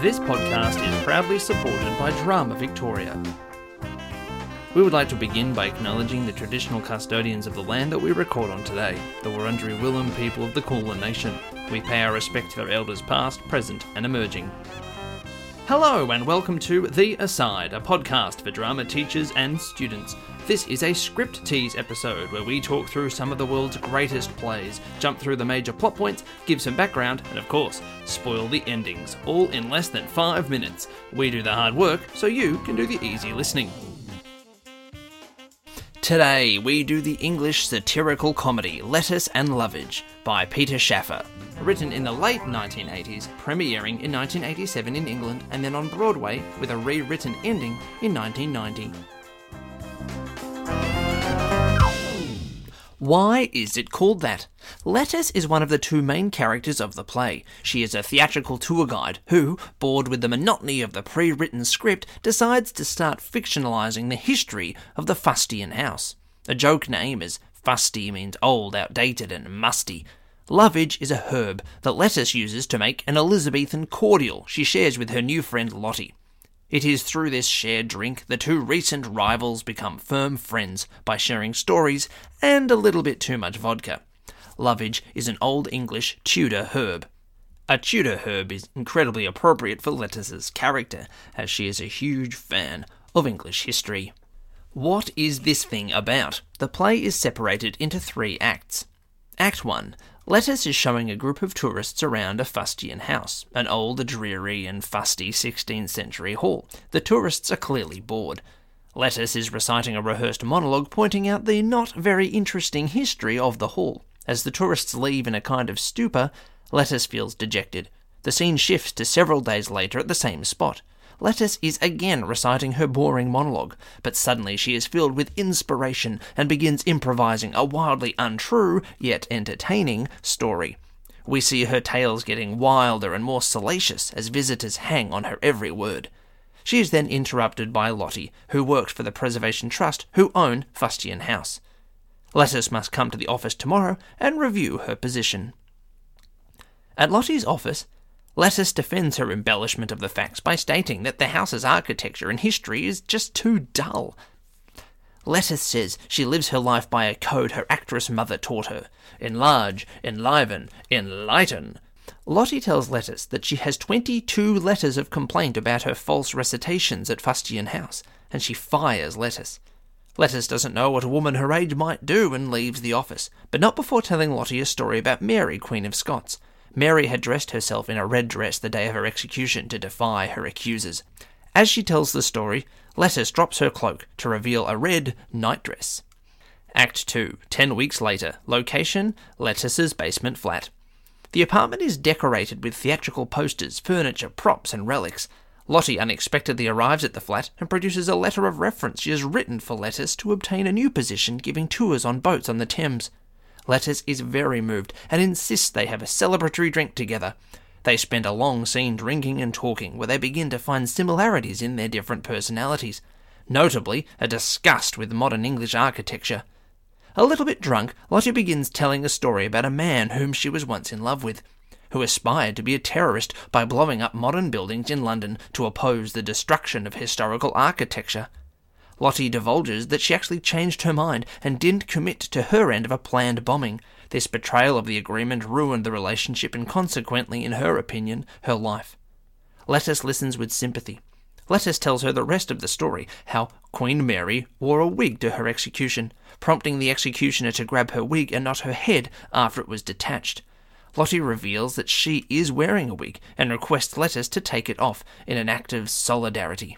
This podcast is proudly supported by Drama Victoria. We would like to begin by acknowledging the traditional custodians of the land that we record on today, the Wurundjeri Willem people of the Kulin Nation. We pay our respect to their elders past, present, and emerging. Hello, and welcome to The Aside, a podcast for drama teachers and students. This is a script tease episode where we talk through some of the world's greatest plays, jump through the major plot points, give some background, and of course, spoil the endings, all in less than five minutes. We do the hard work so you can do the easy listening. Today, we do the English satirical comedy Lettice and Lovage by Peter Shaffer. Written in the late 1980s, premiering in 1987 in England, and then on Broadway with a rewritten ending in 1990. Why is it called that? Lettice is one of the two main characters of the play. She is a theatrical tour guide who, bored with the monotony of the pre written script, decides to start fictionalizing the history of the Fustian house. A joke name is Fusty means old, outdated, and musty. Lovage is a herb that Lettice uses to make an Elizabethan cordial she shares with her new friend Lottie. It is through this shared drink the two recent rivals become firm friends by sharing stories and a little bit too much vodka. Lovage is an Old English Tudor herb. A Tudor herb is incredibly appropriate for Lettice's character, as she is a huge fan of English history. What is this thing about? The play is separated into three acts. Act 1 Lettice is showing a group of tourists around a Fustian house, an old, dreary, and fusty 16th century hall. The tourists are clearly bored. Lettice is reciting a rehearsed monologue pointing out the not very interesting history of the hall. As the tourists leave in a kind of stupor, Lettice feels dejected. The scene shifts to several days later at the same spot. Lettice is again reciting her boring monologue, but suddenly she is filled with inspiration and begins improvising a wildly untrue, yet entertaining, story. We see her tales getting wilder and more salacious as visitors hang on her every word. She is then interrupted by Lottie, who works for the Preservation Trust, who own Fustian House. Lettice must come to the office tomorrow and review her position. At Lottie's office, Lettice defends her embellishment of the facts by stating that the house's architecture and history is just too dull. Lettice says she lives her life by a code her actress mother taught her enlarge, enliven, enlighten. Lottie tells Lettice that she has 22 letters of complaint about her false recitations at Fustian House, and she fires Lettice. Lettice doesn't know what a woman her age might do and leaves the office, but not before telling Lottie a story about Mary, Queen of Scots. Mary had dressed herself in a red dress the day of her execution to defy her accusers. As she tells the story, Lettice drops her cloak to reveal a red nightdress. Act 2, ten weeks later. Location Lettice's basement flat. The apartment is decorated with theatrical posters, furniture, props, and relics. Lottie unexpectedly arrives at the flat and produces a letter of reference she has written for Lettice to obtain a new position giving tours on boats on the Thames. Lettice is very moved and insists they have a celebratory drink together. They spend a long scene drinking and talking where they begin to find similarities in their different personalities, notably a disgust with modern English architecture. A little bit drunk, Lottie begins telling a story about a man whom she was once in love with, who aspired to be a terrorist by blowing up modern buildings in London to oppose the destruction of historical architecture. Lottie divulges that she actually changed her mind and didn't commit to her end of a planned bombing. This betrayal of the agreement ruined the relationship and consequently, in her opinion, her life. Lettice listens with sympathy. Lettice tells her the rest of the story how Queen Mary wore a wig to her execution, prompting the executioner to grab her wig and not her head after it was detached. Lottie reveals that she is wearing a wig and requests Lettice to take it off in an act of solidarity.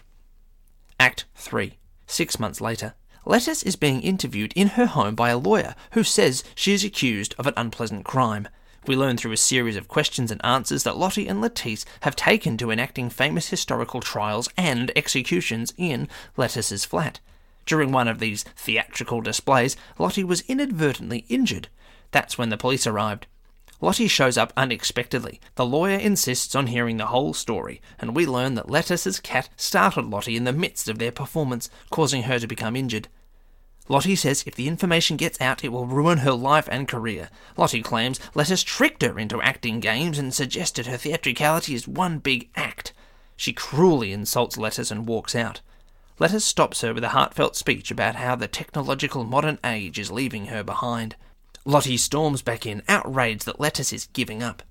Act 3 Six months later, Lettice is being interviewed in her home by a lawyer who says she is accused of an unpleasant crime. We learn through a series of questions and answers that Lottie and Lettice have taken to enacting famous historical trials and executions in Lettice's flat. During one of these theatrical displays, Lottie was inadvertently injured. That's when the police arrived. Lottie shows up unexpectedly. The lawyer insists on hearing the whole story, and we learn that Lettice's cat startled Lottie in the midst of their performance, causing her to become injured. Lottie says if the information gets out, it will ruin her life and career. Lottie claims Lettice tricked her into acting games and suggested her theatricality is one big act. She cruelly insults Lettice and walks out. Lettice stops her with a heartfelt speech about how the technological modern age is leaving her behind. Lottie storms back in, outraged that Lettice is giving up.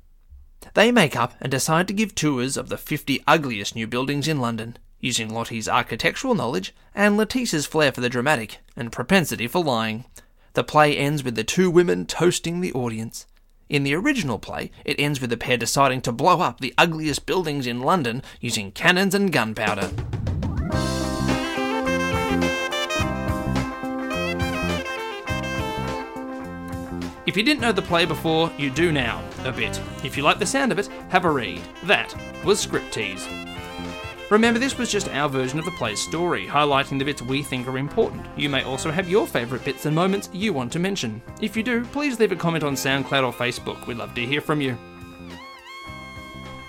They make up and decide to give tours of the 50 ugliest new buildings in London, using Lottie's architectural knowledge and Letitia's flair for the dramatic and propensity for lying. The play ends with the two women toasting the audience. In the original play, it ends with the pair deciding to blow up the ugliest buildings in London using cannons and gunpowder. If you didn't know the play before, you do now, a bit. If you like the sound of it, have a read. That was Scriptease. Remember, this was just our version of the play's story, highlighting the bits we think are important. You may also have your favourite bits and moments you want to mention. If you do, please leave a comment on SoundCloud or Facebook. We'd love to hear from you.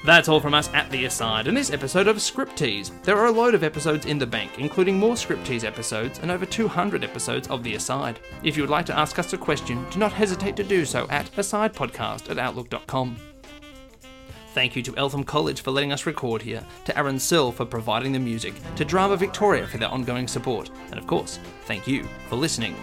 That's all from us at The Aside in this episode of Scriptease. There are a load of episodes in the bank, including more Scriptease episodes and over 200 episodes of The Aside. If you would like to ask us a question, do not hesitate to do so at asidepodcast at outlook.com. Thank you to Eltham College for letting us record here, to Aaron Searle for providing the music, to Drama Victoria for their ongoing support, and of course, thank you for listening.